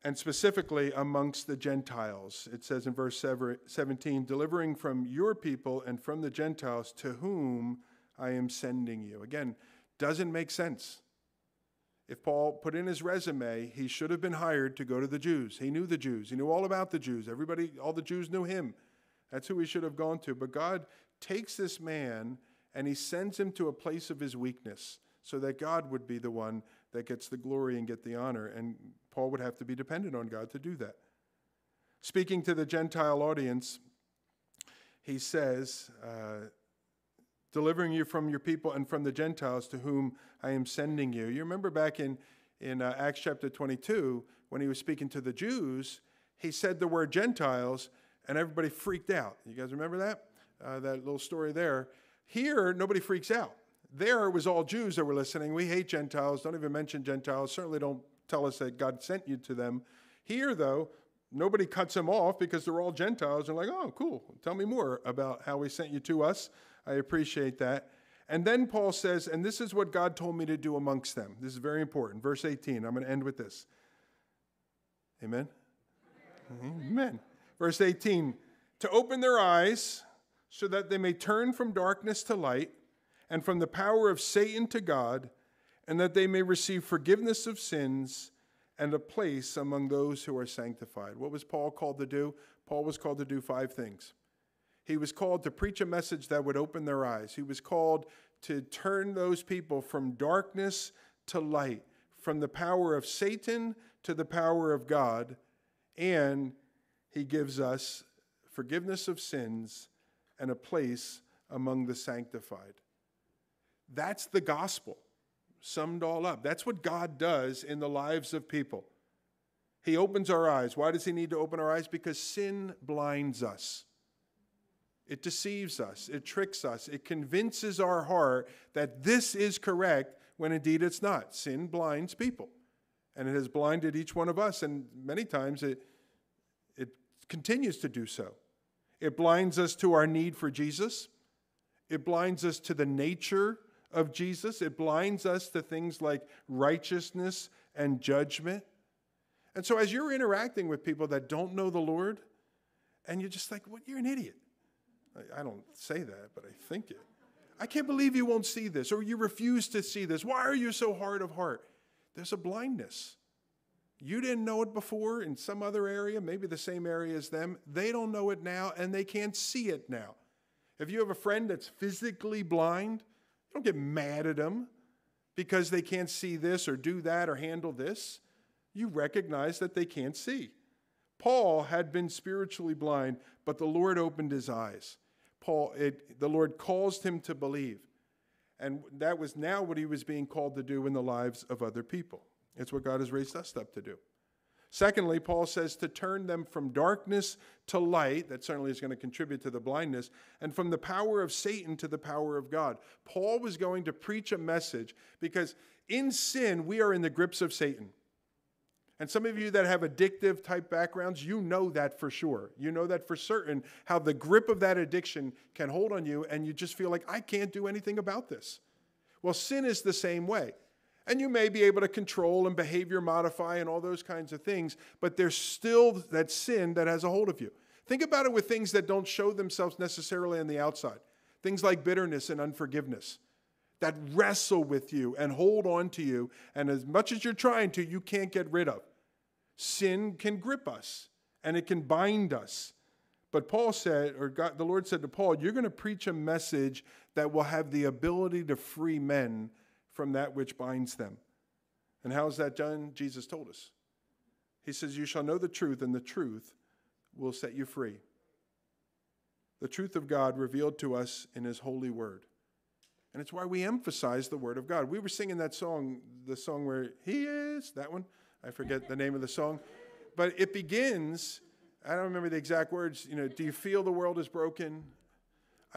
And specifically amongst the Gentiles, it says in verse 17, delivering from your people and from the Gentiles to whom I am sending you. Again, doesn't make sense. If Paul put in his resume, he should have been hired to go to the Jews. He knew the Jews. He knew all about the Jews. Everybody, all the Jews knew him. That's who he should have gone to. But God takes this man and he sends him to a place of his weakness so that God would be the one that gets the glory and get the honor. And Paul would have to be dependent on God to do that. Speaking to the Gentile audience, he says, uh, delivering you from your people and from the Gentiles to whom I am sending you. You remember back in, in uh, Acts chapter 22, when he was speaking to the Jews, he said the word Gentiles, and everybody freaked out. You guys remember that? Uh, that little story there. Here, nobody freaks out. There, it was all Jews that were listening. We hate Gentiles. Don't even mention Gentiles. Certainly don't tell us that God sent you to them. Here, though, nobody cuts them off because they're all Gentiles and like, oh, cool. Tell me more about how he sent you to us. I appreciate that. And then Paul says, and this is what God told me to do amongst them. This is very important. Verse 18. I'm going to end with this. Amen. Amen. Verse 18 to open their eyes so that they may turn from darkness to light and from the power of Satan to God, and that they may receive forgiveness of sins and a place among those who are sanctified. What was Paul called to do? Paul was called to do five things. He was called to preach a message that would open their eyes. He was called to turn those people from darkness to light, from the power of Satan to the power of God. And he gives us forgiveness of sins and a place among the sanctified. That's the gospel, summed all up. That's what God does in the lives of people. He opens our eyes. Why does He need to open our eyes? Because sin blinds us. It deceives us, it tricks us, it convinces our heart that this is correct when indeed it's not. Sin blinds people, and it has blinded each one of us, and many times it, it continues to do so. It blinds us to our need for Jesus, it blinds us to the nature of Jesus. It blinds us to things like righteousness and judgment. And so, as you're interacting with people that don't know the Lord, and you're just like, what? You're an idiot. I don't say that, but I think it. I can't believe you won't see this, or you refuse to see this. Why are you so hard of heart? There's a blindness. You didn't know it before in some other area, maybe the same area as them. They don't know it now, and they can't see it now. If you have a friend that's physically blind, don't get mad at them because they can't see this or do that or handle this. You recognize that they can't see. Paul had been spiritually blind, but the Lord opened his eyes. Paul, it, the Lord caused him to believe. And that was now what he was being called to do in the lives of other people. It's what God has raised us up to do. Secondly, Paul says to turn them from darkness to light. That certainly is going to contribute to the blindness. And from the power of Satan to the power of God. Paul was going to preach a message because in sin, we are in the grips of Satan. And some of you that have addictive type backgrounds, you know that for sure. You know that for certain, how the grip of that addiction can hold on you, and you just feel like, I can't do anything about this. Well, sin is the same way. And you may be able to control and behavior modify and all those kinds of things, but there's still that sin that has a hold of you. Think about it with things that don't show themselves necessarily on the outside. Things like bitterness and unforgiveness that wrestle with you and hold on to you. And as much as you're trying to, you can't get rid of. Sin can grip us and it can bind us. But Paul said, or God, the Lord said to Paul, You're going to preach a message that will have the ability to free men from that which binds them. And how is that done? Jesus told us. He says, You shall know the truth, and the truth will set you free. The truth of God revealed to us in His holy word. And it's why we emphasize the word of God. We were singing that song, the song where He is, that one. I forget the name of the song. But it begins, I don't remember the exact words, you know, do you feel the world is broken?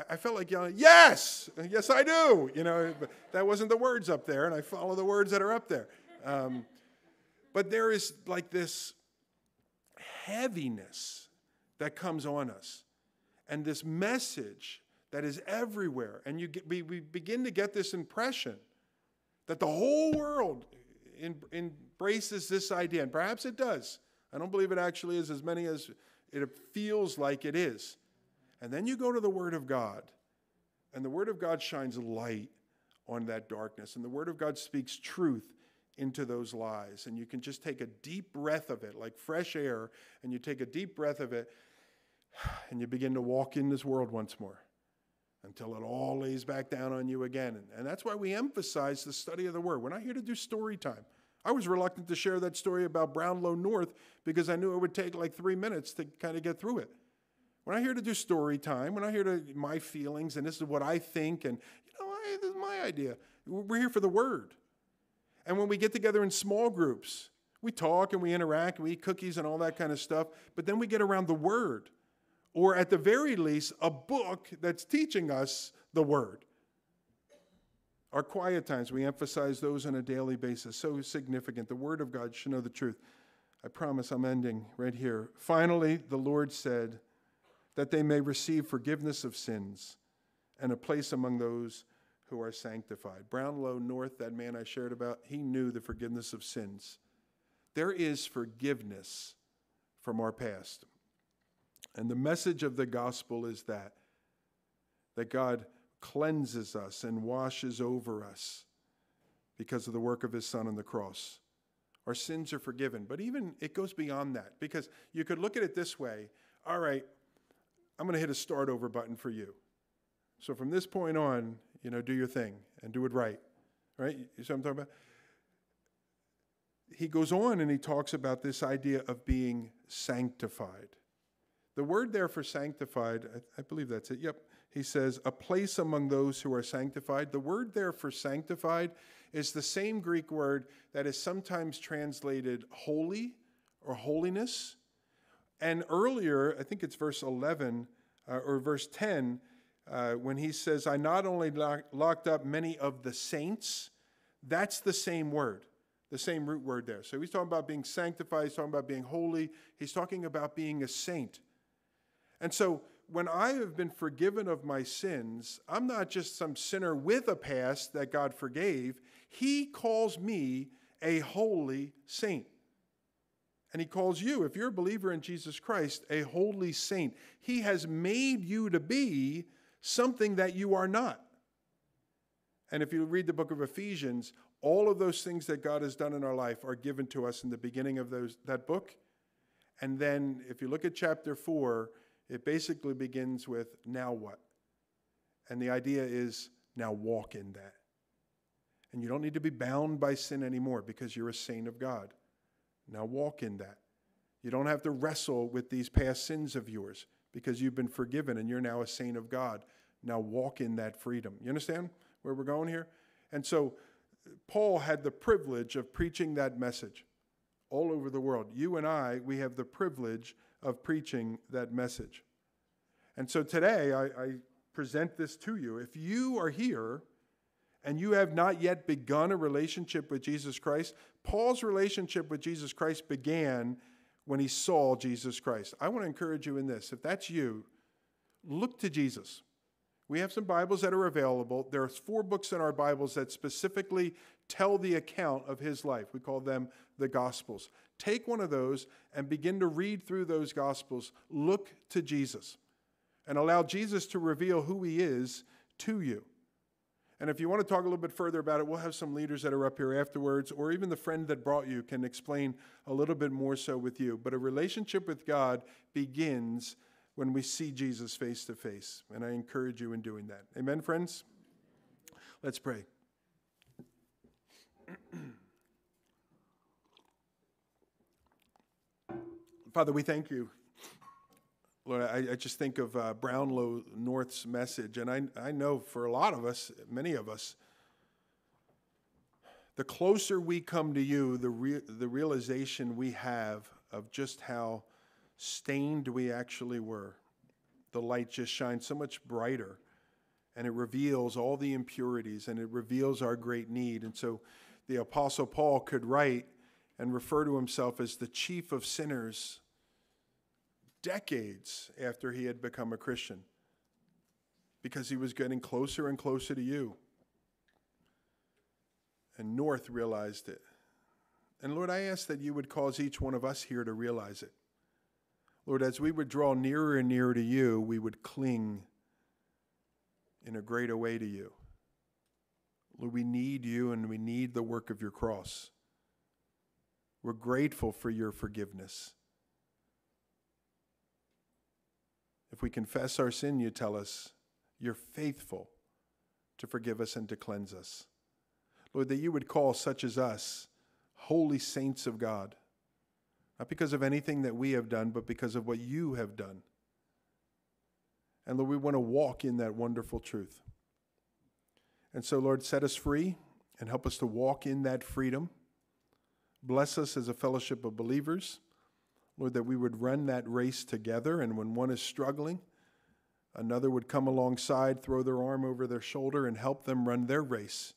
I, felt like yelling, Yes, yes, I do. You know, but that wasn't the words up there, and I follow the words that are up there. Um, but there is like this heaviness that comes on us, and this message that is everywhere. And you get, we, we begin to get this impression that the whole world in, embraces this idea, and perhaps it does. I don't believe it actually is as many as it feels like it is. And then you go to the Word of God, and the Word of God shines light on that darkness, and the Word of God speaks truth into those lies. And you can just take a deep breath of it, like fresh air, and you take a deep breath of it, and you begin to walk in this world once more until it all lays back down on you again. And, that's why we emphasize the study of the Word. We're not here to do story time. I was reluctant to share that story about Brownlow North because I knew it would take like three minutes to kind of get through it. We're not here to do story time. We're not here to my feelings and this is what I think and you know I, this is my idea. We're here for the Word. And when we get together in small groups, we talk and we interact and we eat cookies and all that kind of stuff. But then we get around the Word or at the very least, a book that's teaching us the Word. Our quiet times, we emphasize those on a daily basis. So significant. The Word of God should know the truth. I promise I'm ending right here. Finally, the Lord said that they may receive forgiveness of sins and a place among those who are sanctified. Brownlow North, that man I shared about, he knew the forgiveness of sins. There is forgiveness from our past. And the message of the gospel is that that God cleanses us and washes over us because of the work of his son on the cross. Our sins are forgiven, but even it goes beyond that because you could look at it this way, all right, I'm going to hit a start over button for you. So from this point on, you know, do your thing and do it right. Right? You see what I'm talking about? He goes on and he talks about this idea of being sanctified. The word there for sanctified, I, I, believe that's it. Yep. He says, a place among those who are sanctified. The word there for sanctified is the same Greek word that is sometimes translated holy or holiness. And earlier, I think it's verse 11 uh, or verse 10, uh, when he says, I not only lock, locked up many of the saints, that's the same word, the same root word there. So he's talking about being sanctified, he's talking about being holy, he's talking about being a saint. And so when I have been forgiven of my sins, I'm not just some sinner with a past that God forgave. He calls me a holy saint. And he calls you, if you're a believer in Jesus Christ, a holy saint. He has made you to be something that you are not. And if you read the book of Ephesians, all of those things that God has done in our life are given to us in the beginning of those, that book. And then if you look at chapter 4, it basically begins with now what? And the idea is now walk in that. And you don't need to be bound by sin anymore because you're a saint of God. Now walk in that. You don't have to wrestle with these past sins of yours because you've been forgiven and you're now a saint of God. Now walk in that freedom. You understand where we're going here? And so Paul had the privilege of preaching that message all over the world. You and I, we have the privilege of preaching that message. And so today I, I, present this to you. If you are here and you have not yet begun a relationship with Jesus Christ, Paul's relationship with Jesus Christ began when he saw Jesus Christ. I want to encourage you in this. If that's you, look to Jesus. We have some Bibles that are available. There are four books in our Bibles that specifically tell the account of his life. We call them the Gospels. Take one of those and begin to read through those Gospels. Look to Jesus and allow Jesus to reveal who he is to you. And if you want to talk a little bit further about it, we'll have some leaders that are up here afterwards, or even the friend that brought you can explain a little bit more so with you. But a relationship with God begins when we see Jesus face to face. And I encourage you in doing that. Amen, friends? Let's pray. [clears throat] Father, we thank you. Lord, I, I just think of uh, Brownlow North's message, and I, I know for a lot of us, many of us, the closer we come to you, the, re- the realization we have of just how stained we actually were, the light just shines so much brighter and it reveals all the impurities and it reveals our great need. And so the Apostle Paul could write and refer to himself as the chief of sinners decades after he had become a Christian because he was getting closer and closer to you. And North realized it. And Lord, I ask that you would cause each one of us here to realize it. Lord, as we would draw nearer and nearer to you, we would cling in a greater way to you. Lord, we need you and we need the work of your cross. We're grateful for your forgiveness. If we confess our sin, you tell us, you're faithful to forgive us and to cleanse us. Lord, that you would call such as us holy saints of God, not because of anything that we have done, but because of what you have done. And Lord, we want to walk in that wonderful truth. And so, Lord, set us free and help us to walk in that freedom. Bless us as a fellowship of believers. Lord, that we would run that race together, and when one is struggling, another would come alongside, throw their arm over their shoulder, and help them run their race.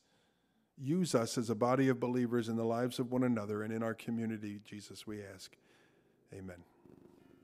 Use us as a body of believers in the lives of one another and in our community, Jesus, we ask. Amen.